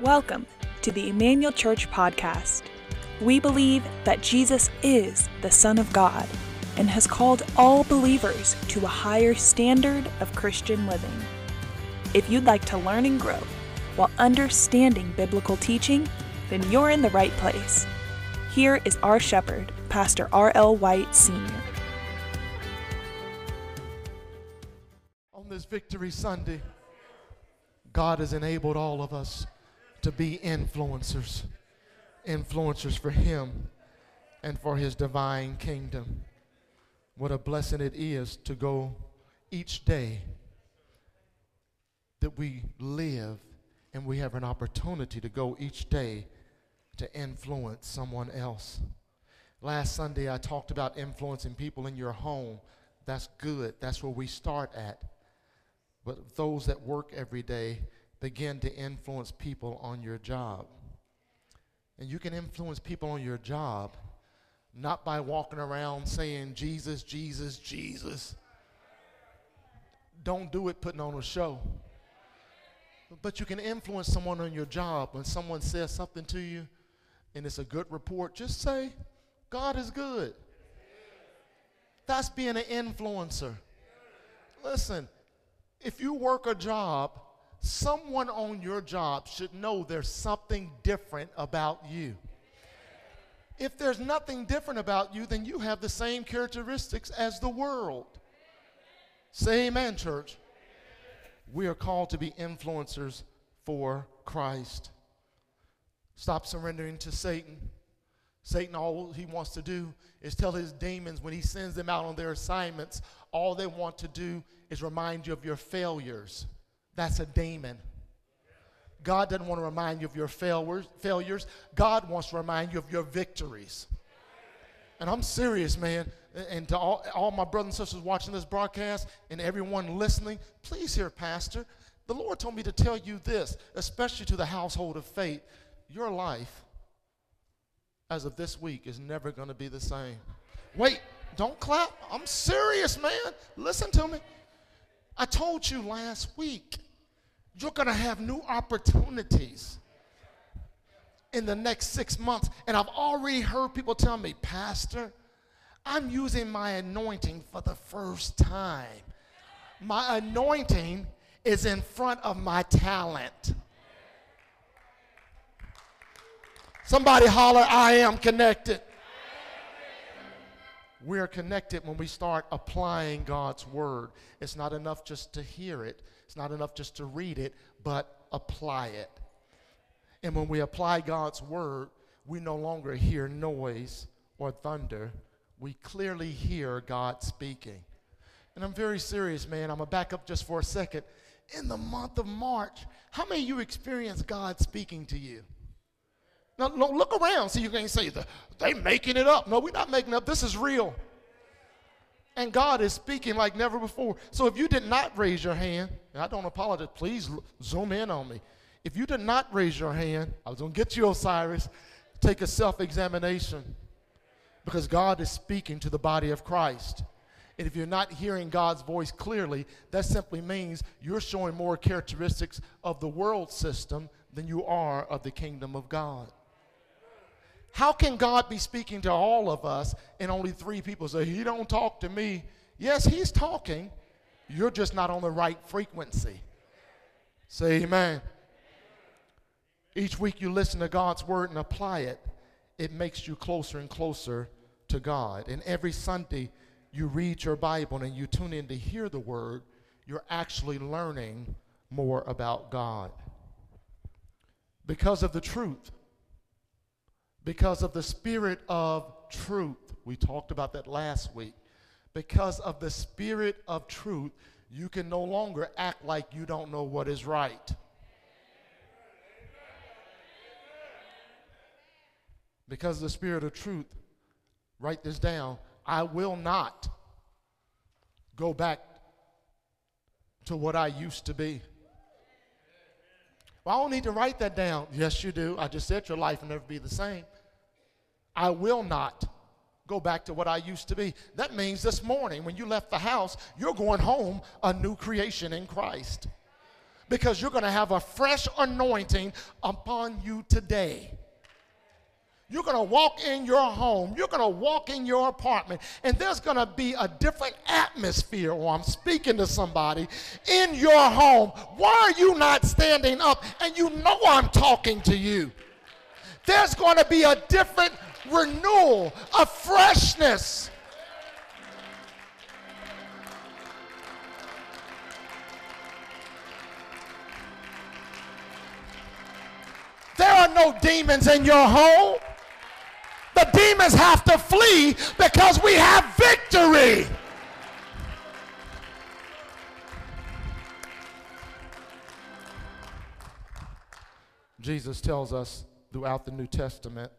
Welcome to the Emmanuel Church podcast. We believe that Jesus is the Son of God and has called all believers to a higher standard of Christian living. If you'd like to learn and grow while understanding biblical teaching, then you're in the right place. Here is our shepherd, Pastor R.L. White Sr. On this Victory Sunday, God has enabled all of us to be influencers, influencers for Him and for His divine kingdom. What a blessing it is to go each day that we live and we have an opportunity to go each day to influence someone else. Last Sunday, I talked about influencing people in your home. That's good. That's where we start at. But those that work every day begin to influence people on your job. And you can influence people on your job not by walking around saying, Jesus, Jesus, Jesus. Don't do it putting on a show. But you can influence someone on your job when someone says something to you and it's a good report. Just say, God is good. That's being an influencer. Listen, if you work a job, someone on your job should know there's something different about you. If there's nothing different about you, then you have the same characteristics as the world. Say amen, church. We are called to be influencers for Christ. Stop surrendering to Satan. Satan, all he wants to do is tell his demons when he sends them out on their assignments, all they want to do is remind you of your failures. That's a demon. God doesn't want to remind you of your failures. God wants to remind you of your victories. And I'm serious, man. And to all, all my brothers and sisters watching this broadcast and everyone listening, please hear, Pastor. The Lord told me to tell you this, especially to the household of faith. Your life, as of this week, is never going to be the same. Wait, don't clap. I'm serious, man. Listen to me. I told you last week, you're going to have new opportunities in the next six months. And I've already heard people tell me, Pastor, I'm using my anointing for the first time. My anointing is in front of my talent. Somebody holler, I am connected. We're connected when we start applying God's word. It's not enough just to hear it, it's not enough just to read it, but apply it. And when we apply God's word, we no longer hear noise or thunder. We clearly hear God speaking. And I'm very serious, man. I'm going to back up just for a second. In the month of March, how many of you experienced God speaking to you? Now, look around so you can't say, they making it up. No, we're not making up. This is real. And God is speaking like never before. So if you did not raise your hand, and I don't apologize, please zoom in on me. If you did not raise your hand, I was going to get you, Osiris, take a self examination because God is speaking to the body of Christ. And if you're not hearing God's voice clearly, that simply means you're showing more characteristics of the world system than you are of the kingdom of God. How can God be speaking to all of us and only three people say, He don't talk to me? Yes, He's talking. You're just not on the right frequency. Say amen. Each week you listen to God's word and apply it, it makes you closer and closer to God. And every Sunday you read your Bible and you tune in to hear the word, you're actually learning more about God. Because of the truth because of the spirit of truth. We talked about that last week. Because of the spirit of truth, you can no longer act like you don't know what is right. Because of the spirit of truth, write this down. I will not go back to what I used to be. Well, I don't need to write that down. Yes, you do. I just said your life will never be the same. I will not go back to what I used to be. That means this morning, when you left the house, you're going home a new creation in Christ. because you're going to have a fresh anointing upon you today. You're going to walk in your home. You're going to walk in your apartment, and there's going to be a different atmosphere. Or I'm speaking to somebody in your home. Why are you not standing up? And you know I'm talking to you. There's going to be a different renewal, a freshness. There are no demons in your home. The demons have to flee because we have victory. Jesus tells us throughout the New Testament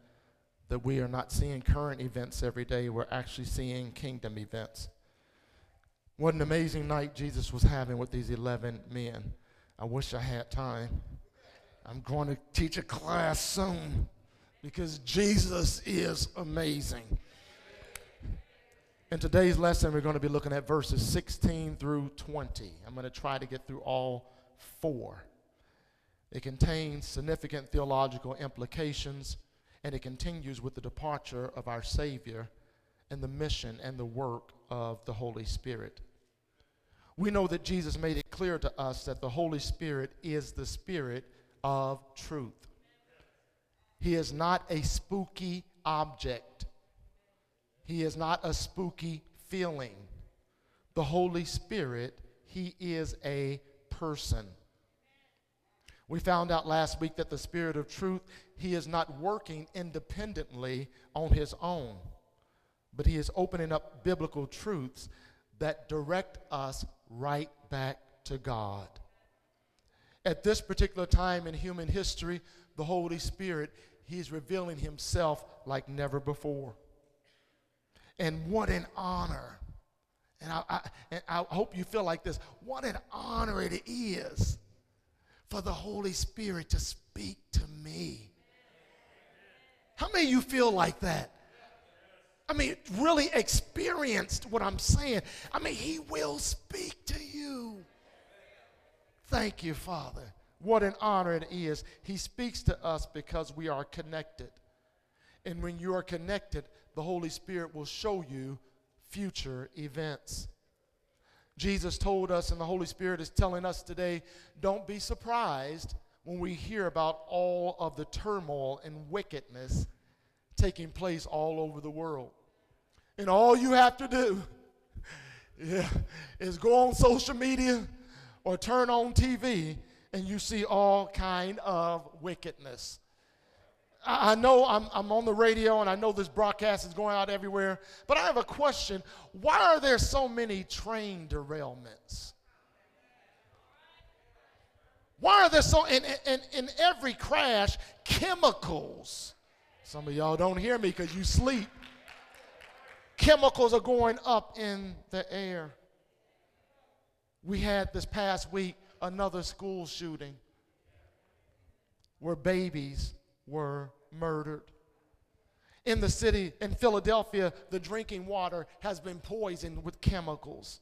that we are not seeing current events every day, we're actually seeing kingdom events. What an amazing night Jesus was having with these 11 men. I wish I had time. I'm going to teach a class soon because Jesus is amazing. In today's lesson, we're going to be looking at verses 16 through 20. I'm going to try to get through all four. It contains significant theological implications, and it continues with the departure of our Savior and the mission and the work of the Holy Spirit. We know that Jesus made it clear to us that the Holy Spirit is the Spirit of truth. He is not a spooky object. He is not a spooky feeling. The Holy Spirit, He is a person. We found out last week that the Spirit of truth, He is not working independently on His own, but He is opening up biblical truths that direct us right back to God. At this particular time in human history, the Holy Spirit He's revealing himself like never before. And what an honor. And I, I, and I hope you feel like this. What an honor it is for the Holy Spirit to speak to me. How many of you feel like that? I mean, really experienced what I'm saying. I mean, He will speak to you. Thank you, Father. What an honor it is. He speaks to us because we are connected. And when you are connected, the Holy Spirit will show you future events. Jesus told us, and the Holy Spirit is telling us today don't be surprised when we hear about all of the turmoil and wickedness taking place all over the world. And all you have to do yeah, is go on social media or turn on TV and you see all kind of wickedness. I, know I'm, I'm on the radio and I know this broadcast is going out everywhere, but I have a question. Why are there so many train derailments? Why are there so, in, in, in every crash, chemicals? Some of y'all don't hear me because you sleep. Chemicals are going up in the air. We had this past week another school shooting where babies were murdered. In the city, in Philadelphia, the drinking water has been poisoned with chemicals.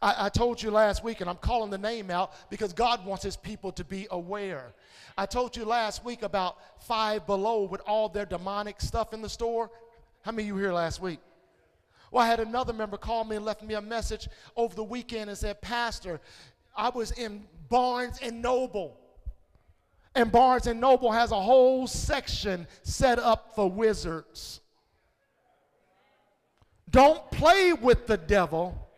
I, I, told you last week, and I'm calling the name out because God wants his people to be aware. I told you last week about Five Below with all their demonic stuff in the store. How many of you here last week? Well, I had another member call me and left me a message over the weekend and said, Pastor, I was in Barnes and Noble. And Barnes and Noble has a whole section set up for wizards. Don't play with the devil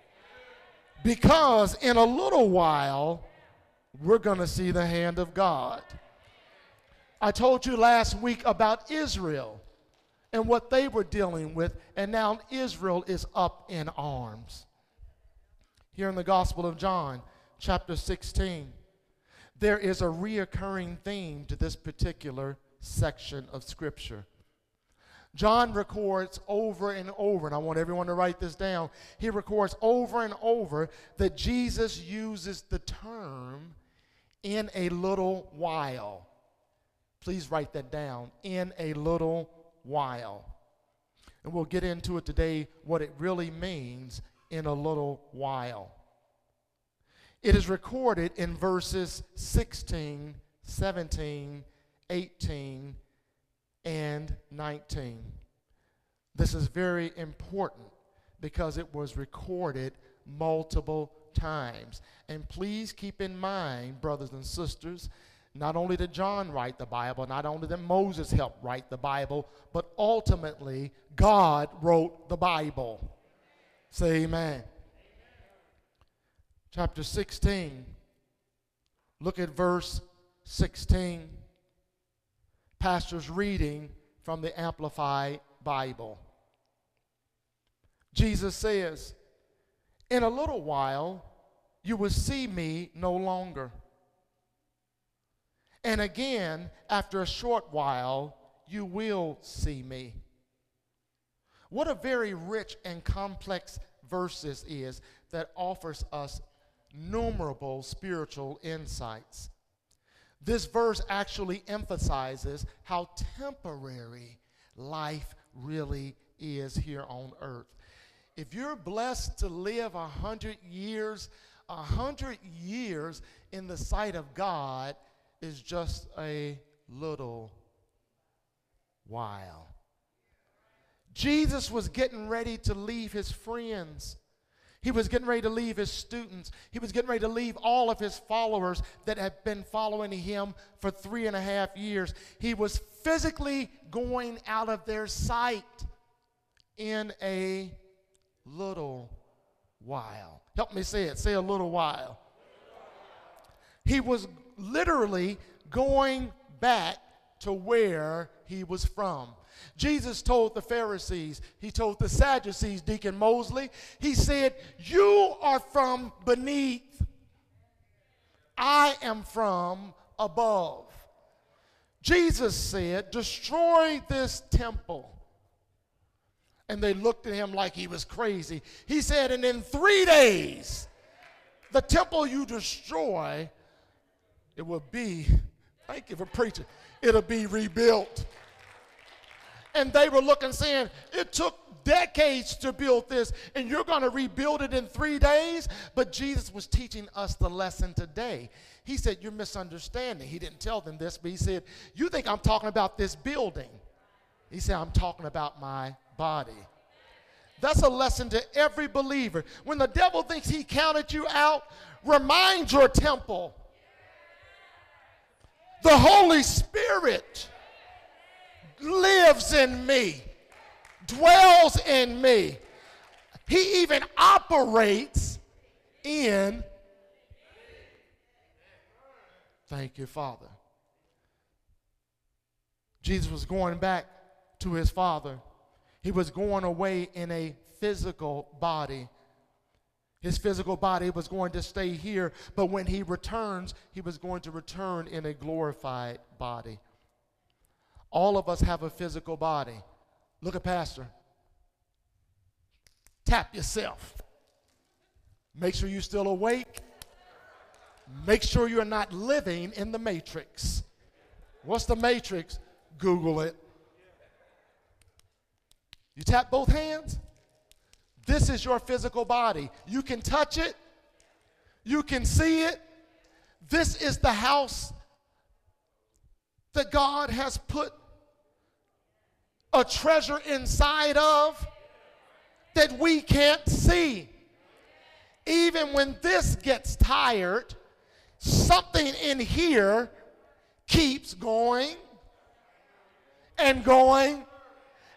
because in a little while we're going to see the hand of God. I told you last week about Israel and what they were dealing with, and now Israel is up in arms. Here in the Gospel of John, chapter 16, there is a reoccurring theme to this particular section of Scripture. John records over and over, and I want everyone to write this down. He records over and over that Jesus uses the term in a little while. Please write that down. In a little while. And we'll get into it today what it really means in a little while. It is recorded in verses 16, 17, 18, and 19. This is very important because it was recorded multiple times. And please keep in mind, brothers and sisters, not only did John write the Bible, not only did Moses help write the Bible, but ultimately God wrote the Bible. Say amen. Chapter 16. Look at verse 16. Pastor's reading from the Amplified Bible. Jesus says, In a little while, you will see me no longer. And again, after a short while, you will see me. What a very rich and complex verse this is that offers us numerable spiritual insights. This verse actually emphasizes how temporary life really is here on earth. If you're blessed to live a hundred years, a hundred years in the sight of God is just a little while. Jesus was getting ready to leave his friends. He was getting ready to leave his students. He was getting ready to leave all of his followers that had been following him for three and a half years. He was physically going out of their sight in a little while. Help me say it. Say a little while. He was literally going back to where he was from. Jesus told the Pharisees, he told the Sadducees, Deacon Mosley, he said, You are from beneath, I am from above. Jesus said, Destroy this temple. And they looked at him like he was crazy. He said, And in three days, the temple you destroy, it will be, thank you for preaching, it'll be rebuilt. And they were looking, saying, It took decades to build this, and you're going to rebuild it in three days. But Jesus was teaching us the lesson today. He said, You're misunderstanding. He didn't tell them this, but he said, You think I'm talking about this building. He said, I'm talking about my body. That's a lesson to every believer. When the devil thinks he counted you out, remind your temple. The Holy Spirit lives in me, dwells in me. He even operates in. Thank you, Father. Jesus was going back to his Father. He was going away in a physical body. His physical body was going to stay here, but when he returns, he was going to return in a glorified body. All of us have a physical body. Look at Pastor. Tap yourself. Make sure you're still awake. Make sure you're not living in the matrix. What's the matrix? Google it. You tap both hands. This is your physical body. You can touch it, you can see it. This is the house that God has put a treasure inside of that we can't see. Even when this gets tired, something in here keeps going and going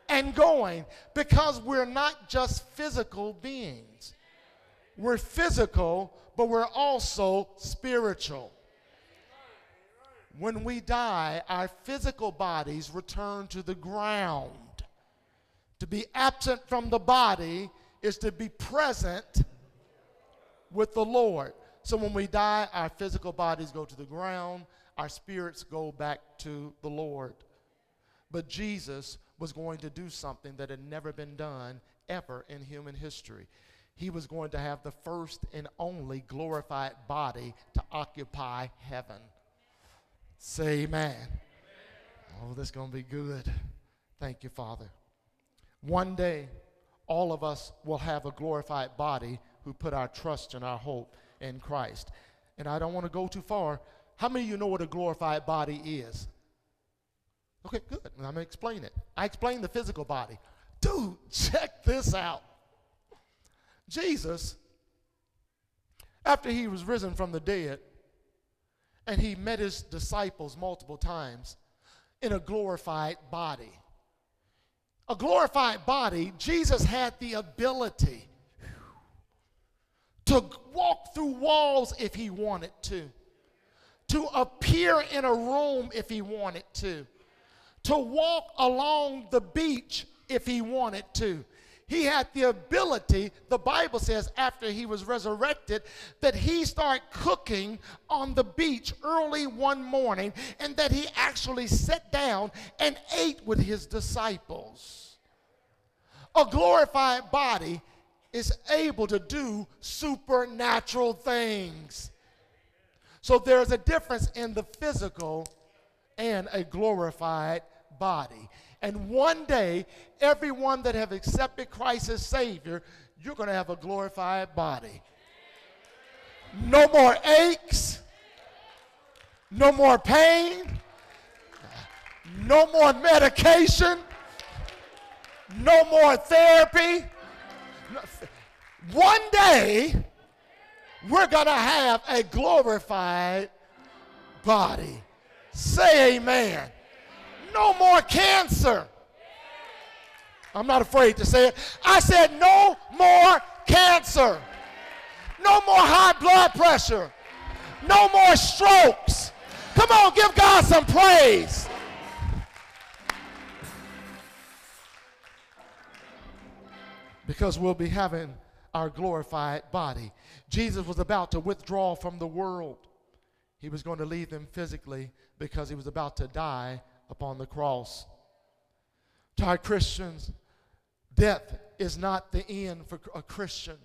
and going because we're not just physical beings. We're physical, but we're also spiritual. When we die, our physical bodies return to the ground. To be absent from the body is to be present with the Lord. So when we die, our physical bodies go to the ground, our spirits go back to the Lord. But Jesus was going to do something that had never been done ever in human history. He was going to have the first and only glorified body to occupy heaven. Say amen. Oh, this is going to be good. Thank you, Father. One day, all of us will have a glorified body who put our trust and our hope in Christ. And I don't want to go too far. How many of you know what a glorified body is? Okay, good. I'm going to explain it. I explained the physical body. Dude, check this out. Jesus, after he was risen from the dead, and he met his disciples multiple times in a glorified body. A glorified body, Jesus had the ability to walk through walls if he wanted to, to appear in a room if he wanted to, to walk along the beach if he wanted to. He had the ability, the Bible says, after he was resurrected, that he started cooking on the beach early one morning and that he actually sat down and ate with his disciples. A glorified body is able to do supernatural things. So there's a difference in the physical and a glorified body. And one day, everyone that have accepted Christ as Savior, you're going to have a glorified body. No more aches, no more pain, no more medication, no more therapy. One day, we're going to have a glorified body. Say amen. No more cancer. I'm not afraid to say it. I said no more cancer. No more high blood pressure. No more strokes. Come on, give God some praise. Because we'll be having our glorified body. Jesus was about to withdraw from the world. He was going to leave them physically because he was about to die upon the cross. To our Christians, death is not the end for a Christian.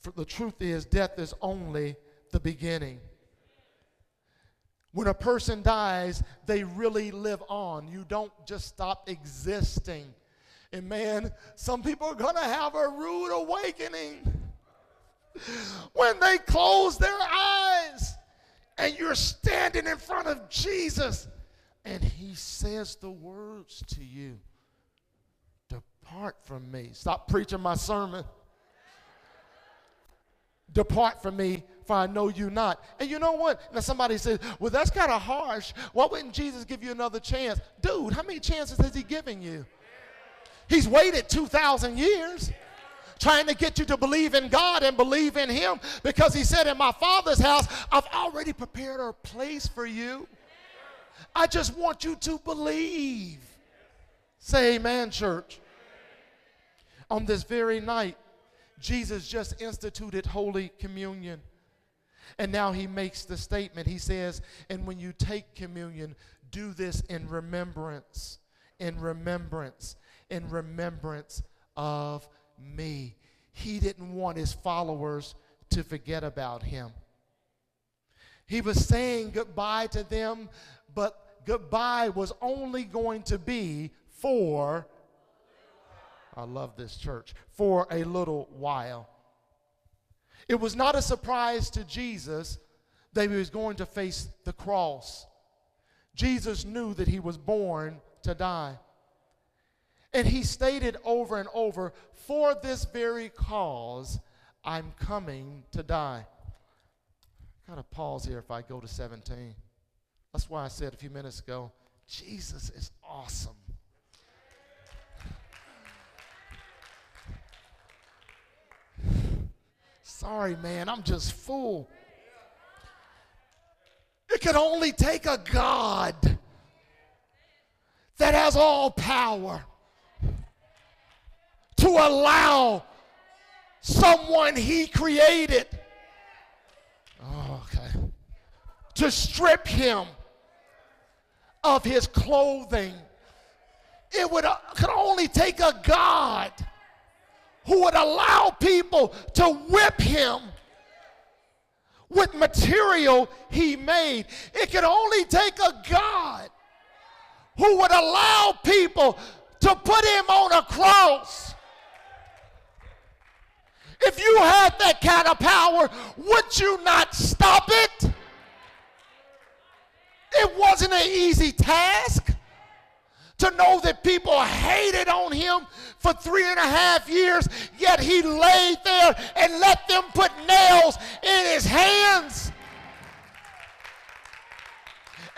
For the truth is, death is only the beginning. When a person dies, they really live on. You don't just stop existing. And man, some people are going to have a rude awakening when they close their eyes and you're standing in front of Jesus and he says the words to you Depart from me. Stop preaching my sermon. Depart from me, for I know you not. And you know what? Now somebody says, well, that's kind of harsh. Why wouldn't Jesus give you another chance? Dude, how many chances has he given you? He's waited 2,000 years trying to get you to believe in God and believe in him because he said, in my Father's house, I've already prepared a place for you. I just want you to believe. Say amen, church. On this very night, Jesus just instituted Holy Communion. And now he makes the statement. He says, And when you take communion, do this in remembrance, in remembrance, in remembrance of me. He didn't want his followers to forget about him. He was saying goodbye to them but goodbye was only going to be for, I love this church, for a little while. It was not a surprise to Jesus that he was going to face the cross. Jesus knew that he was born to die. And he stated over and over, For this very cause, I'm coming to die. i Got to pause here if I go to 17. That's why I said a few minutes ago Jesus is awesome. Sorry, man, I'm just full. It can only take a God that has all power to allow someone he created oh, okay, to strip him of his clothing. It would uh, could only take a God who would allow people to whip him with material he made. It could only take a God who would allow people to put him on a cross. If you had that kind of power, would you not stop it? It wasn't an easy task to know that people hated on him for three and a half years, yet he laid there and let them put nails in his hands.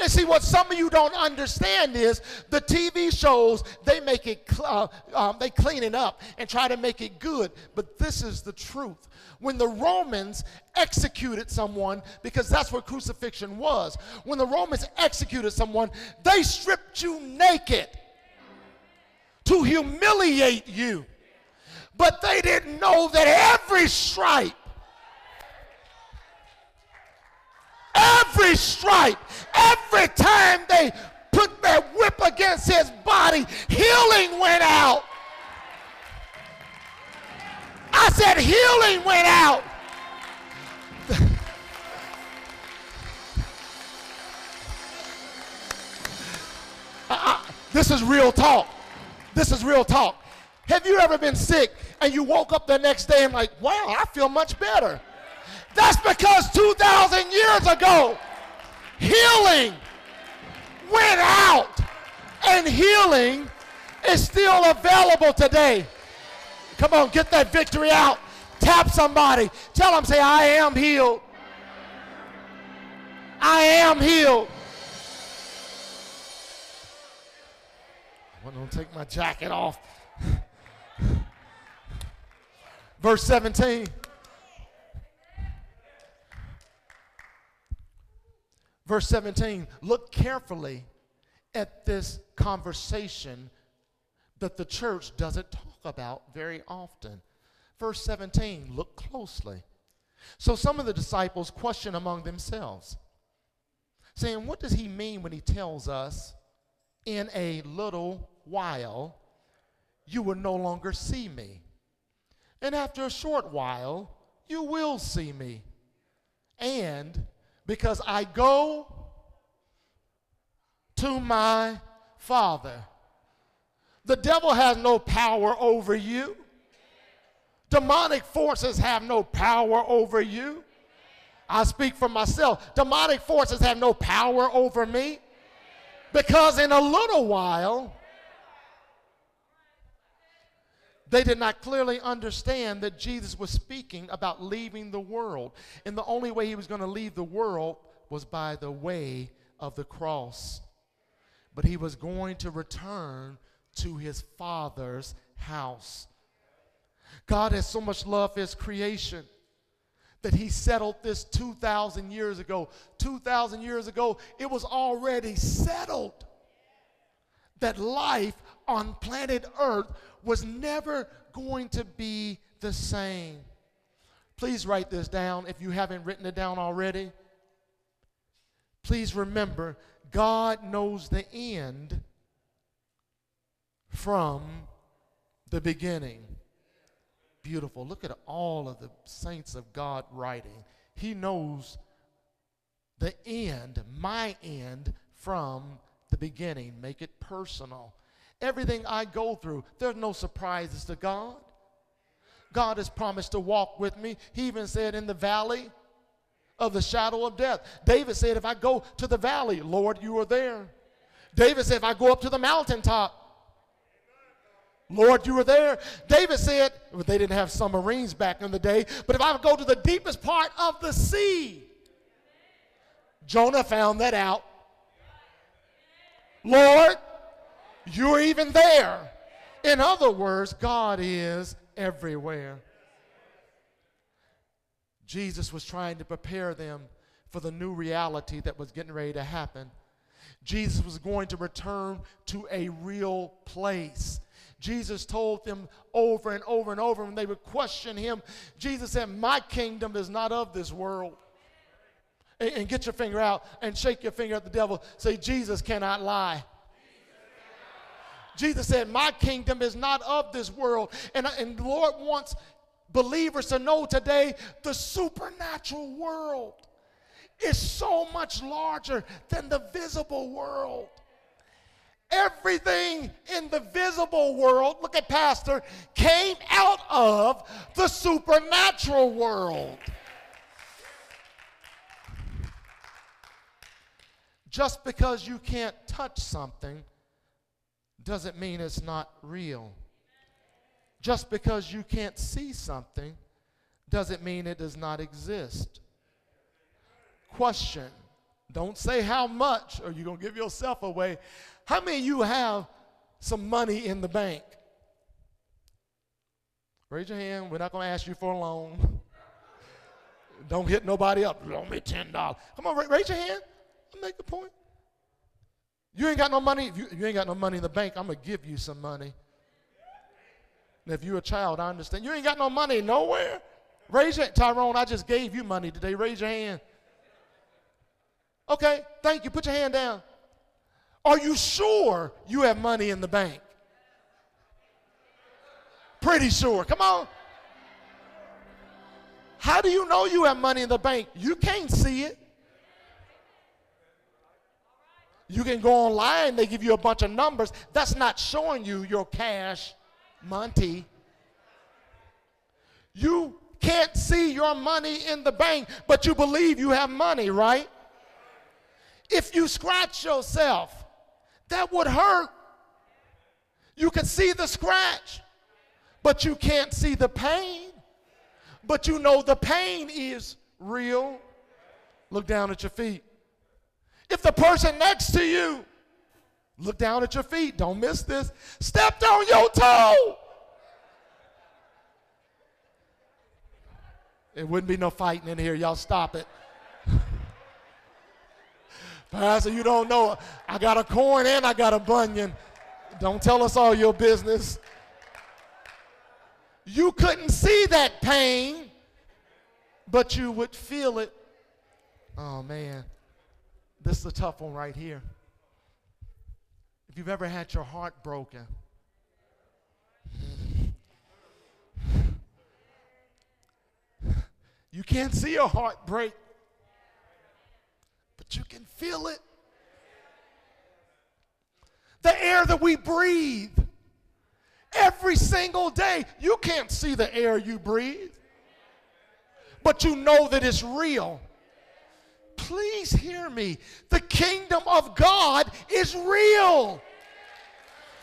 And see, what some of you don't understand is the TV shows, they make it, uh, um, they clean it up and try to make it good. But this is the truth. When the Romans executed someone, because that's what crucifixion was, when the Romans executed someone, they stripped you naked to humiliate you. But they didn't know that every stripe every stripe, every time they put their whip against his body, healing went out. I said, healing went out. this is real talk. This is real talk. Have you ever been sick and you woke up the next day and like, wow, I feel much better? That's because 2,000 years ago, healing went out, and healing is still available today. Come on, get that victory out. Tap somebody. Tell them, say, I am healed. I am healed. I'm going to take my jacket off. Verse 17. Verse 17, look carefully at this conversation that the church doesn't talk about very often. Verse 17, look closely. So some of the disciples question among themselves, saying, What does he mean when he tells us, in a little while, you will no longer see me? And after a short while, you will see me. And because I go to my Father. The devil has no power over you. Demonic forces have no power over you. I speak for myself. Demonic forces have no power over me because in a little while, They did not clearly understand that Jesus was speaking about leaving the world. And the only way he was going to leave the world was by the way of the cross. But he was going to return to his Father's house. God has so much love for his creation that he settled this 2,000 years ago. 2,000 years ago, it was already settled that life on planet Earth was never going to be the same. Please write this down if you haven't written it down already. Please remember, God knows the end from the beginning. Beautiful. Look at all of the saints of God writing. He knows the end, my end, from the beginning. Make it personal. Everything I go through, there's no surprises to God. God has promised to walk with me. He even said, in the valley of the shadow of death. David said, if I go to the valley, Lord, you are there. David said, if I go up to the mountaintop, Lord, you were there. David said, well, they didn't have submarines back in the day, but if I go to the deepest part of the sea, Jonah found that out. Lord, you're even there. In other words, God is everywhere. Jesus was trying to prepare them for the new reality that was getting ready to happen. Jesus was going to return to a real place. Jesus told them over and over and over when they would question him. Jesus said, My kingdom is not of this world. And, and get your finger out and shake your finger at the devil. Say, Jesus cannot lie. Jesus said, My kingdom is not of this world. And, and the Lord wants believers to know today the supernatural world is so much larger than the visible world. Everything in the visible world, look at Pastor, came out of the supernatural world. Just because you can't touch something doesn't mean it's not real. Just because you can't see something doesn't mean it does not exist. Question Don't say how much, or you're going to give yourself away. How many of you have some money in the bank? Raise your hand. We're not going to ask you for a loan. Don't hit nobody up. Loan me $10. Come on, raise your hand I make a point. You ain't got no money. If you, you ain't got no money in the bank, I'm going to give you some money. And if you're a child, I understand. You ain't got no money nowhere. Raise your Tyrone, I just gave you money today. Raise your hand. Okay, thank you. Put your hand down. Are you sure you have money in the bank? Pretty sure. Come on. How do you know you have money in the bank? You can't see it. You can go online, they give you a bunch of numbers. That's not showing you your cash, Monty. You can't see your money in the bank, but you believe you have money, right? If you scratch yourself, that would hurt. You can see the scratch, but you can't see the pain. But you know the pain is real. Look down at your feet. If the person next to you, look down at your feet, don't miss this, stepped on your toe, it wouldn't be no fighting in here. Y'all stop it. Pastor, you don't know. I got a coin and I got a bunion. Don't tell us all your business. You couldn't see that pain, but you would feel it. Oh, man. This is a tough one right here. If you've ever had your heart broken, you can't see a heart break, but you can feel it. The air that we breathe every single day, you can't see the air you breathe, but you know that it's real please hear me. The kingdom of God is real.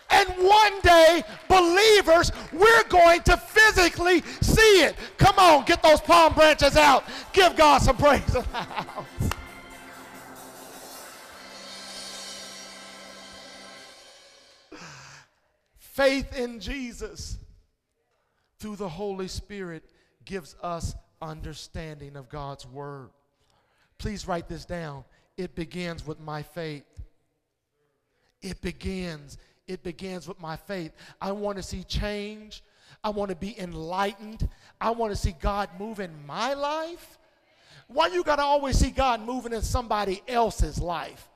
And one day, believers, we're going to physically see it. Come on, get those palm branches out. Give God some praise Faith in Jesus through the Holy Spirit gives us understanding of God's word. Please write this down. It begins with my faith. It begins. It begins with my faith. I want to see change. I want to be enlightened. I want to see God move in my life. Why you got to always see God moving in somebody else's life?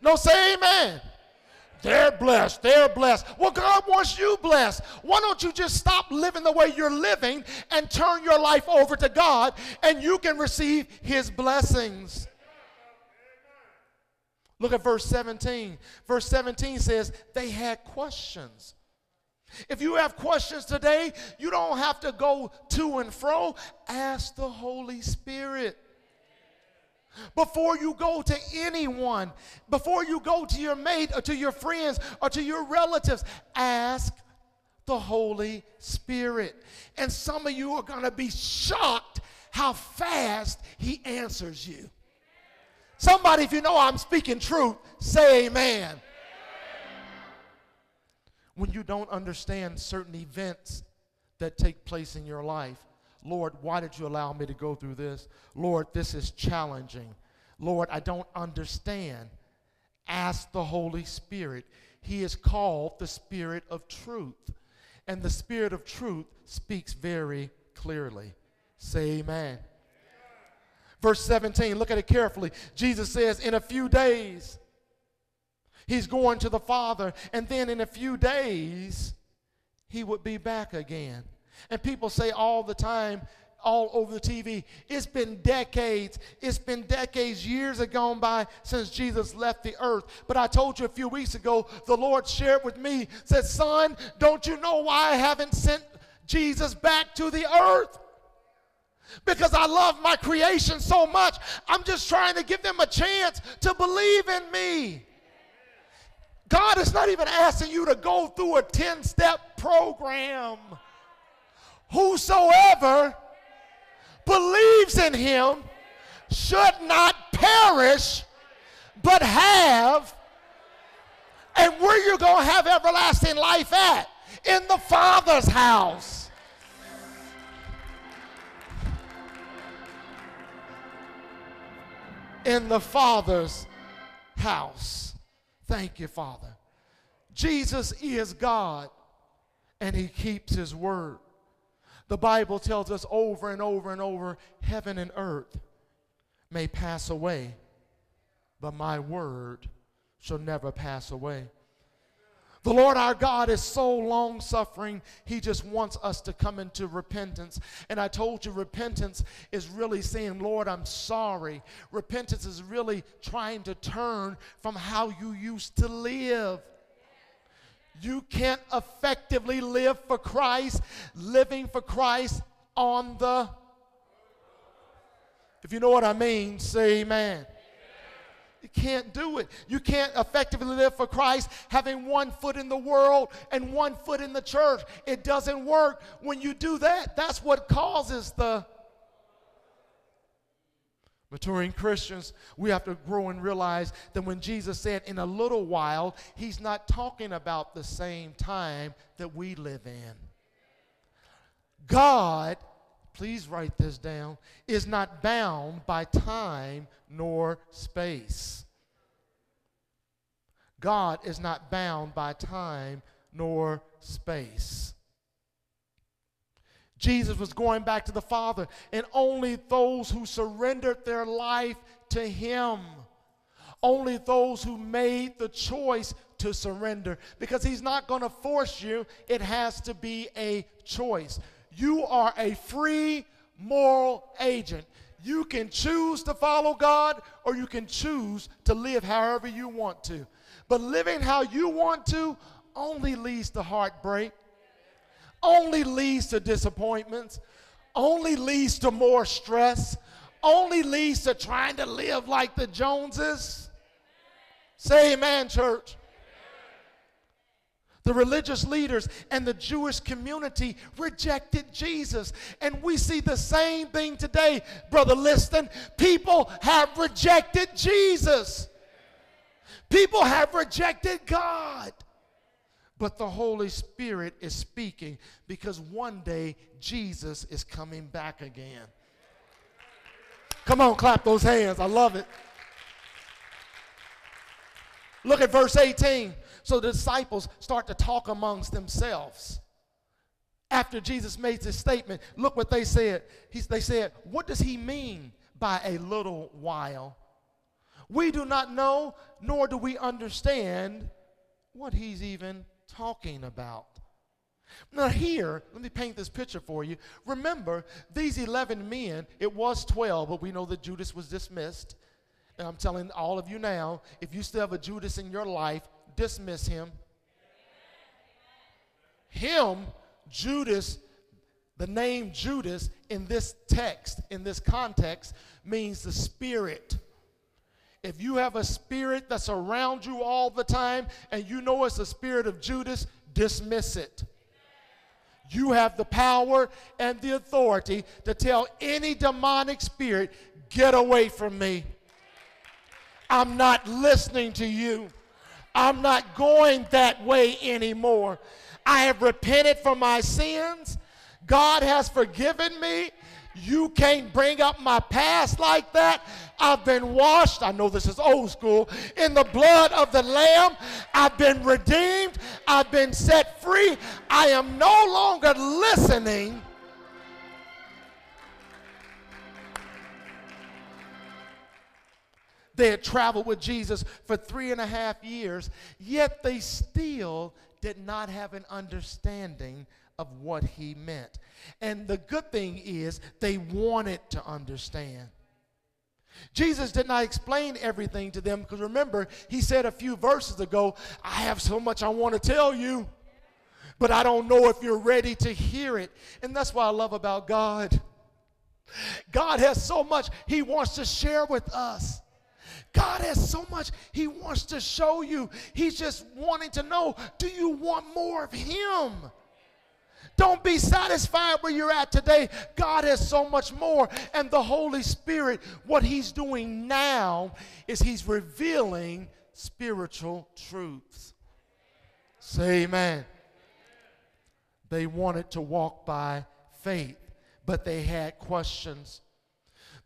No, say amen. They're blessed. They're blessed. Well, God wants you blessed. Why don't you just stop living the way you're living and turn your life over to God and you can receive His blessings? Look at verse 17. Verse 17 says, They had questions. If you have questions today, you don't have to go to and fro. Ask the Holy Spirit. Before you go to anyone, before you go to your mate or to your friends or to your relatives, ask the Holy Spirit. And some of you are going to be shocked how fast He answers you. Somebody, if you know I'm speaking truth, say amen. When you don't understand certain events that take place in your life, Lord, why did you allow me to go through this? Lord, this is challenging. Lord, I don't understand. Ask the Holy Spirit. He is called the Spirit of truth. And the Spirit of truth speaks very clearly. Say amen. Verse 17, look at it carefully. Jesus says, In a few days, he's going to the Father, and then in a few days, he would be back again. And people say all the time, all over the TV. It's been decades. It's been decades, years have gone by since Jesus left the earth. But I told you a few weeks ago, the Lord shared with me, said, Son, don't you know why I haven't sent Jesus back to the earth? Because I love my creation so much. I'm just trying to give them a chance to believe in me. God is not even asking you to go through a 10 step program. Whosoever believes in him should not perish, but have. And where you're going to have everlasting life at? In the Father's house. In the Father's house. Thank you, Father. Jesus is God and he keeps his word. The Bible tells us over and over and over heaven and earth may pass away, but my word shall never pass away. The Lord our God is so long suffering, He just wants us to come into repentance. And I told you, repentance is really saying, Lord, I'm sorry. Repentance is really trying to turn from how you used to live. You can't effectively live for Christ, living for Christ on the. If you know what I mean, say amen. You can't do it. You can't effectively live for Christ having one foot in the world and one foot in the church. It doesn't work. When you do that, that's what causes the Maturing Christians, we have to grow and realize that when Jesus said in a little while, he's not talking about the same time that we live in. God, please write this down, is not bound by time nor space. God is not bound by time nor space. Jesus was going back to the Father, and only those who surrendered their life to Him, only those who made the choice to surrender, because He's not going to force you, it has to be a choice. You are a free moral agent. You can choose to follow God or you can choose to live however you want to. But living how you want to only leads to heartbreak, only leads to disappointments, only leads to more stress, only leads to trying to live like the Joneses. Say amen, church. The religious leaders and the Jewish community rejected Jesus. And we see the same thing today, Brother Liston. People have rejected Jesus, people have rejected God. But the Holy Spirit is speaking because one day Jesus is coming back again. Come on, clap those hands. I love it. Look at verse 18. So the disciples start to talk amongst themselves. After Jesus made this statement, look what they said. He's, they said, What does he mean by a little while? We do not know, nor do we understand what he's even talking about. Now, here, let me paint this picture for you. Remember, these 11 men, it was 12, but we know that Judas was dismissed. And I'm telling all of you now, if you still have a Judas in your life, dismiss him. Him, Judas, the name Judas in this text, in this context, means the spirit. If you have a spirit that's around you all the time and you know it's the spirit of Judas, dismiss it. You have the power and the authority to tell any demonic spirit, get away from me. I'm not listening to you. I'm not going that way anymore. I have repented for my sins. God has forgiven me. You can't bring up my past like that. I've been washed. I know this is old school. In the blood of the Lamb, I've been redeemed. I've been set free. I am no longer listening. They had traveled with Jesus for three and a half years, yet they still did not have an understanding of what he meant. And the good thing is, they wanted to understand. Jesus did not explain everything to them because remember, he said a few verses ago, I have so much I want to tell you, but I don't know if you're ready to hear it. And that's what I love about God. God has so much he wants to share with us. God has so much he wants to show you. He's just wanting to know do you want more of him? Don't be satisfied where you're at today. God has so much more. And the Holy Spirit, what He's doing now is He's revealing spiritual truths. Say amen. They wanted to walk by faith, but they had questions.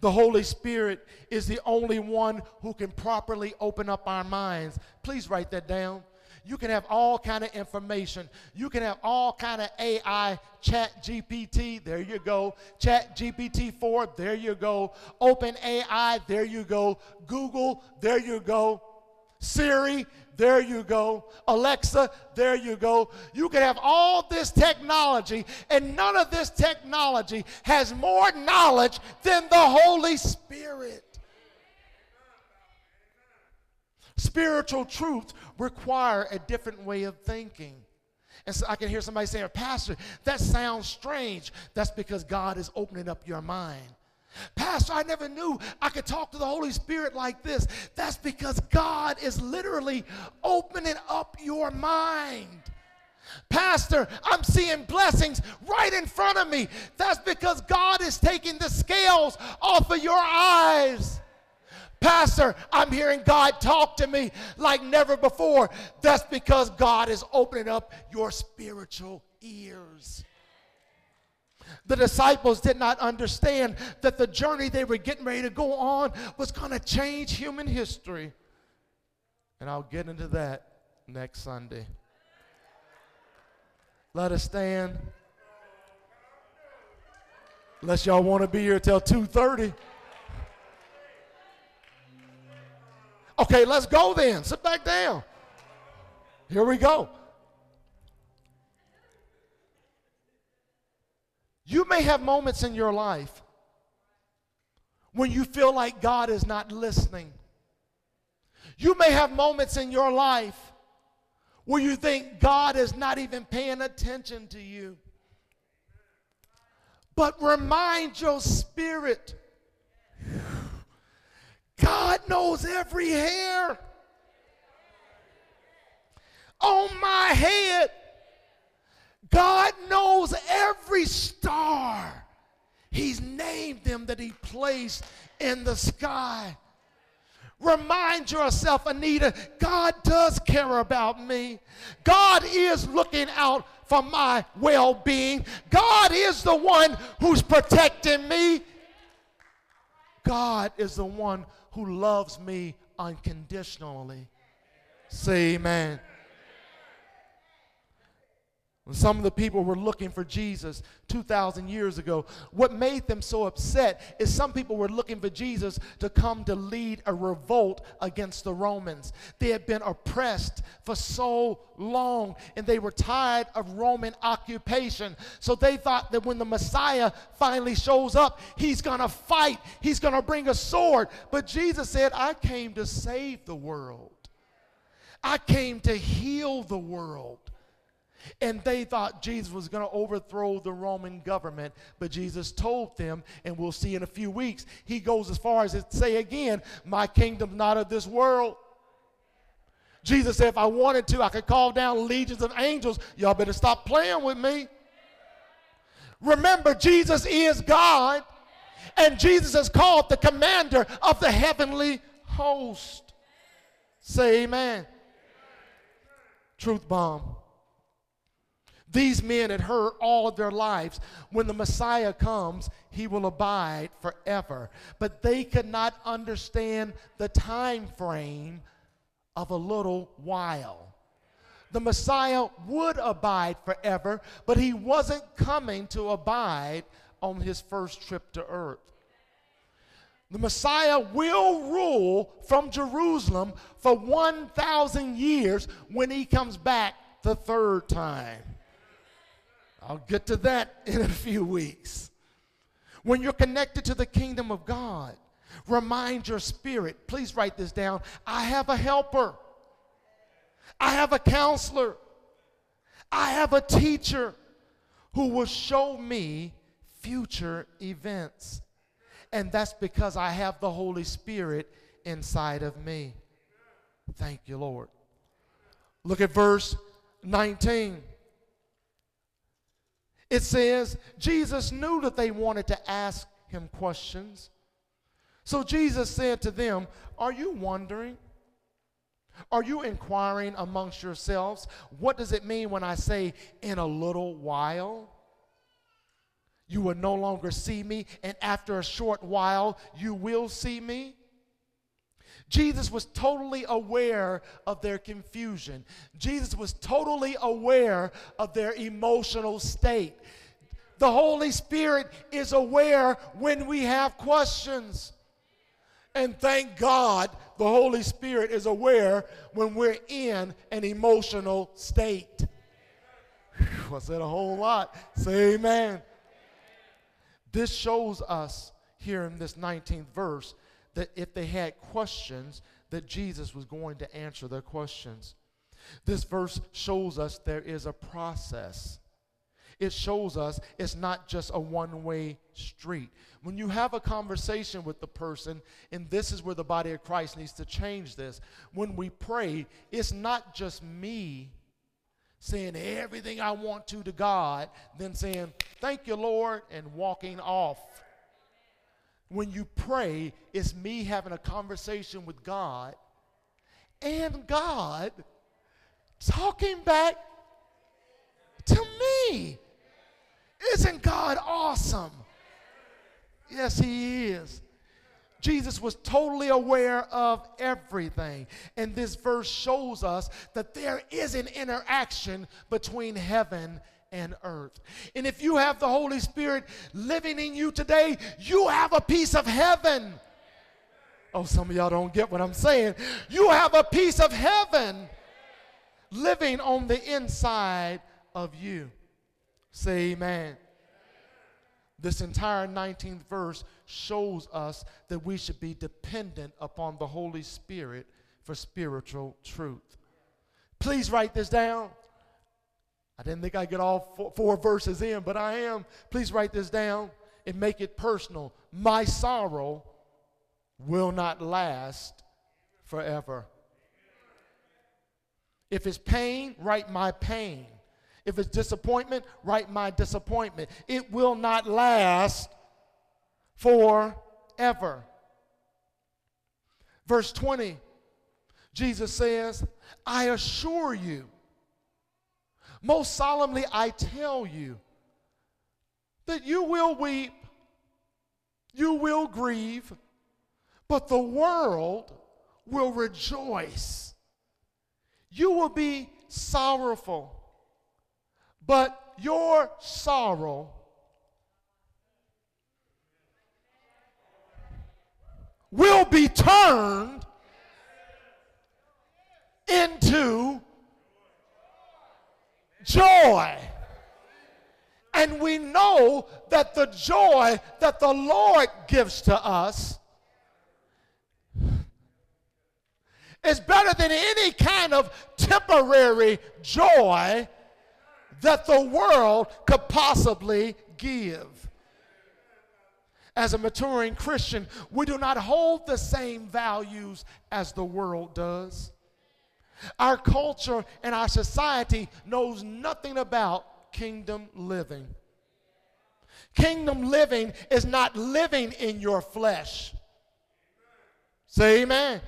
The Holy Spirit is the only one who can properly open up our minds. Please write that down. You can have all kind of information. You can have all kind of AI, chat GPT, there you go. Chat GPT 4, there you go. Open AI, there you go. Google, there you go. Siri, there you go. Alexa, there you go. You can have all this technology, and none of this technology has more knowledge than the Holy Spirit. Spiritual truths require a different way of thinking. And so I can hear somebody saying, Pastor, that sounds strange. That's because God is opening up your mind. Pastor, I never knew I could talk to the Holy Spirit like this. That's because God is literally opening up your mind. Pastor, I'm seeing blessings right in front of me. That's because God is taking the scales off of your eyes. Pastor, I'm hearing God talk to me like never before. That's because God is opening up your spiritual ears. The disciples did not understand that the journey they were getting ready to go on was going to change human history. And I'll get into that next Sunday. Let us stand. Unless y'all want to be here till 2:30. Okay, let's go then. Sit back down. Here we go. You may have moments in your life when you feel like God is not listening. You may have moments in your life where you think God is not even paying attention to you. But remind your spirit God knows every hair on my head. God knows every star. He's named them that He placed in the sky. Remind yourself, Anita, God does care about me. God is looking out for my well being. God is the one who's protecting me. God is the one who loves me unconditionally. Say amen. When some of the people were looking for Jesus 2,000 years ago, what made them so upset is some people were looking for Jesus to come to lead a revolt against the Romans. They had been oppressed for so long and they were tired of Roman occupation. So they thought that when the Messiah finally shows up, he's going to fight, he's going to bring a sword. But Jesus said, I came to save the world, I came to heal the world. And they thought Jesus was going to overthrow the Roman government, but Jesus told them, and we'll see in a few weeks, he goes as far as to say again, My kingdom's not of this world. Jesus said, If I wanted to, I could call down legions of angels. Y'all better stop playing with me. Remember, Jesus is God, and Jesus is called the commander of the heavenly host. Say amen. Truth bomb. These men had heard all of their lives when the Messiah comes, he will abide forever. But they could not understand the time frame of a little while. The Messiah would abide forever, but he wasn't coming to abide on his first trip to earth. The Messiah will rule from Jerusalem for 1,000 years when he comes back the third time. I'll get to that in a few weeks. When you're connected to the kingdom of God, remind your spirit, please write this down. I have a helper, I have a counselor, I have a teacher who will show me future events. And that's because I have the Holy Spirit inside of me. Thank you, Lord. Look at verse 19. It says, Jesus knew that they wanted to ask him questions. So Jesus said to them, Are you wondering? Are you inquiring amongst yourselves? What does it mean when I say, in a little while? You will no longer see me, and after a short while, you will see me. Jesus was totally aware of their confusion. Jesus was totally aware of their emotional state. The Holy Spirit is aware when we have questions. And thank God the Holy Spirit is aware when we're in an emotional state. Whew, I said a whole lot. Say amen. This shows us here in this 19th verse that if they had questions, that Jesus was going to answer their questions. This verse shows us there is a process. It shows us it's not just a one way street. When you have a conversation with the person, and this is where the body of Christ needs to change this, when we pray, it's not just me saying everything I want to to God, then saying, Thank you, Lord, and walking off when you pray, it's me having a conversation with God and God talking back to me. Isn't God awesome? Yes, He is. Jesus was totally aware of everything. And this verse shows us that there is an interaction between heaven and earth. And if you have the Holy Spirit living in you today, you have a piece of heaven. Oh, some of y'all don't get what I'm saying. You have a piece of heaven living on the inside of you. Say amen. This entire 19th verse shows us that we should be dependent upon the Holy Spirit for spiritual truth. Please write this down. I didn't think I'd get all four, four verses in, but I am. Please write this down and make it personal. My sorrow will not last forever. If it's pain, write my pain. If it's disappointment, write my disappointment. It will not last forever. Verse 20, Jesus says, I assure you most solemnly, I tell you that you will weep, you will grieve, but the world will rejoice. You will be sorrowful, but your sorrow will be turned into joy. And we know that the joy that the Lord gives to us is better than any kind of temporary joy that the world could possibly give. As a maturing Christian, we do not hold the same values as the world does. Our culture and our society knows nothing about kingdom living. Kingdom living is not living in your flesh. Say amen.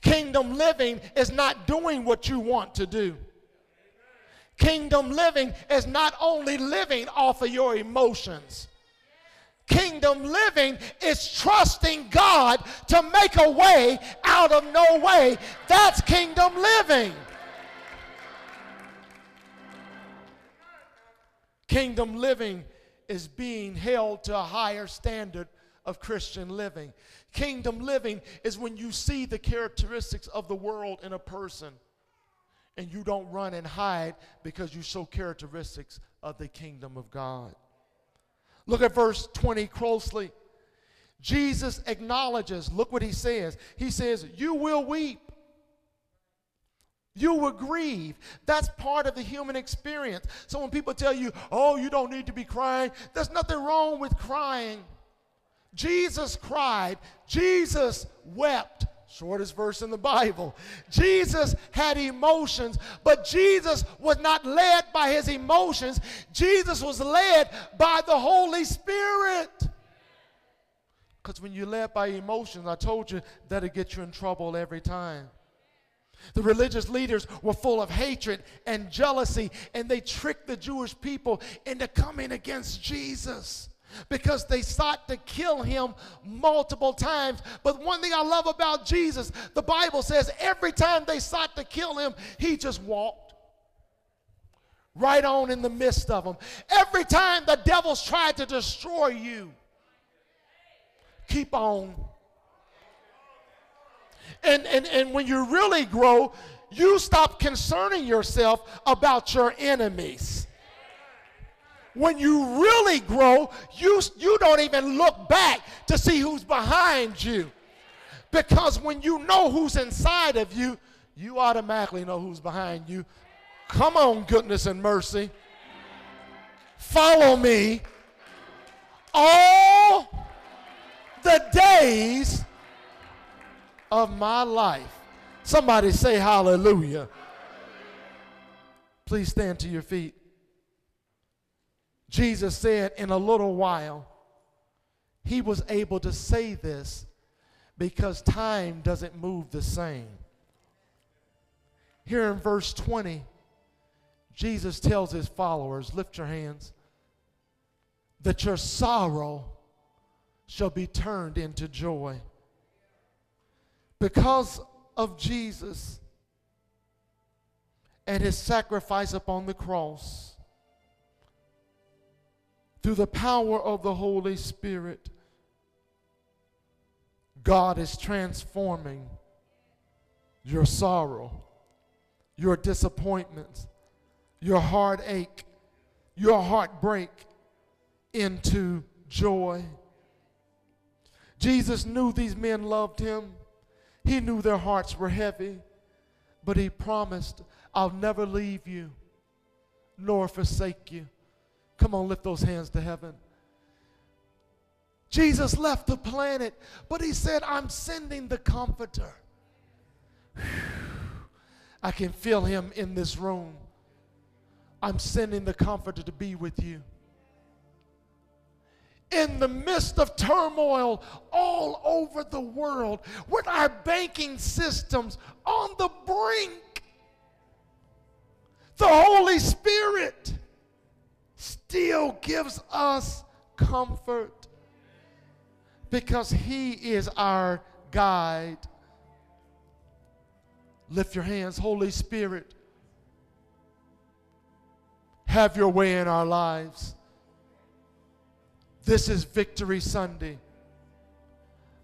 Kingdom living is not doing what you want to do. Kingdom living is not only living off of your emotions. Kingdom living is trusting God to make a way out of no way. That's kingdom living. Kingdom living is being held to a higher standard of Christian living. Kingdom living is when you see the characteristics of the world in a person and you don't run and hide because you show characteristics of the kingdom of God. Look at verse 20 closely. Jesus acknowledges, look what he says. He says, You will weep. You will grieve. That's part of the human experience. So when people tell you, oh, you don't need to be crying, there's nothing wrong with crying. Jesus cried. Jesus wept. Shortest verse in the Bible. Jesus had emotions, but Jesus was not led by his emotions. Jesus was led by the Holy Spirit. Because when you're led by emotions, I told you that'll get you in trouble every time. The religious leaders were full of hatred and jealousy, and they tricked the Jewish people into coming against Jesus because they sought to kill him multiple times. But one thing I love about Jesus, the Bible says every time they sought to kill him, he just walked right on in the midst of them. Every time the devils tried to destroy you, keep on. And, and, and when you really grow, you stop concerning yourself about your enemies when you really grow, you, you don't even look back to see who's behind you. Because when you know who's inside of you, you automatically know who's behind you. Come on, goodness and mercy. Follow me all the days of my life. Somebody say hallelujah. Please stand to your feet. Jesus said, in a little while, he was able to say this because time doesn't move the same. Here in verse 20, Jesus tells his followers, Lift your hands, that your sorrow shall be turned into joy. Because of Jesus and his sacrifice upon the cross through the power of the Holy Spirit, God is transforming your sorrow, your disappointments, your heartache, your heartbreak into joy. Jesus knew these men loved him. He knew their hearts were heavy, but he promised, I'll never leave you nor forsake you. Come on, lift those hands to heaven. Jesus left the planet, but he said, I'm sending the comforter. I can feel him in this room. I'm sending the comforter to be with you. In the midst of turmoil all over the world, with our banking systems on the brink, the Holy Spirit still gives us comfort because He is our guide. Lift your hands, Holy Spirit. Have your way in our lives. This is Victory Sunday.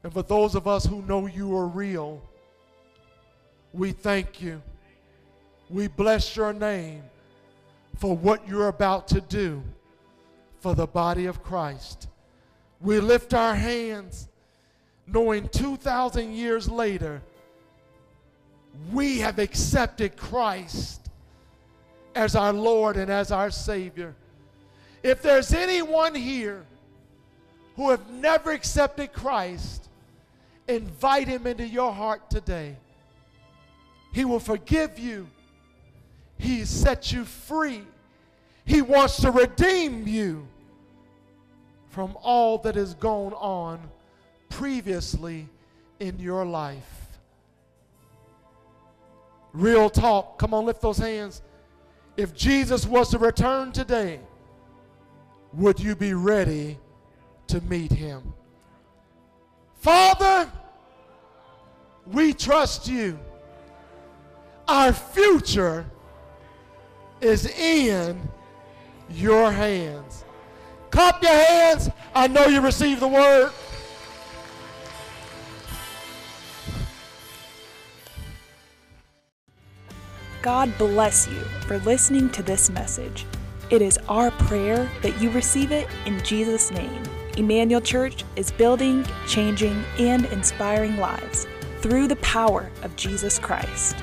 And for those of us who know you are real, we thank you. We bless your name for what you're about to do for the body of Christ. We lift our hands knowing 2,000 years later, we have accepted Christ as our Lord and as our Savior. If there's anyone here who have never accepted Christ, invite him into your heart today. He will forgive you he set you free. He wants to redeem you from all that has gone on previously in your life. Real talk. Come on, lift those hands. If Jesus was to return today, would you be ready to meet him? Father, we trust you. Our future is in your hands. Clap your hands. I know you received the word. God bless you for listening to this message. It is our prayer that you receive it in Jesus' name. Emmanuel Church is building, changing, and inspiring lives through the power of Jesus Christ.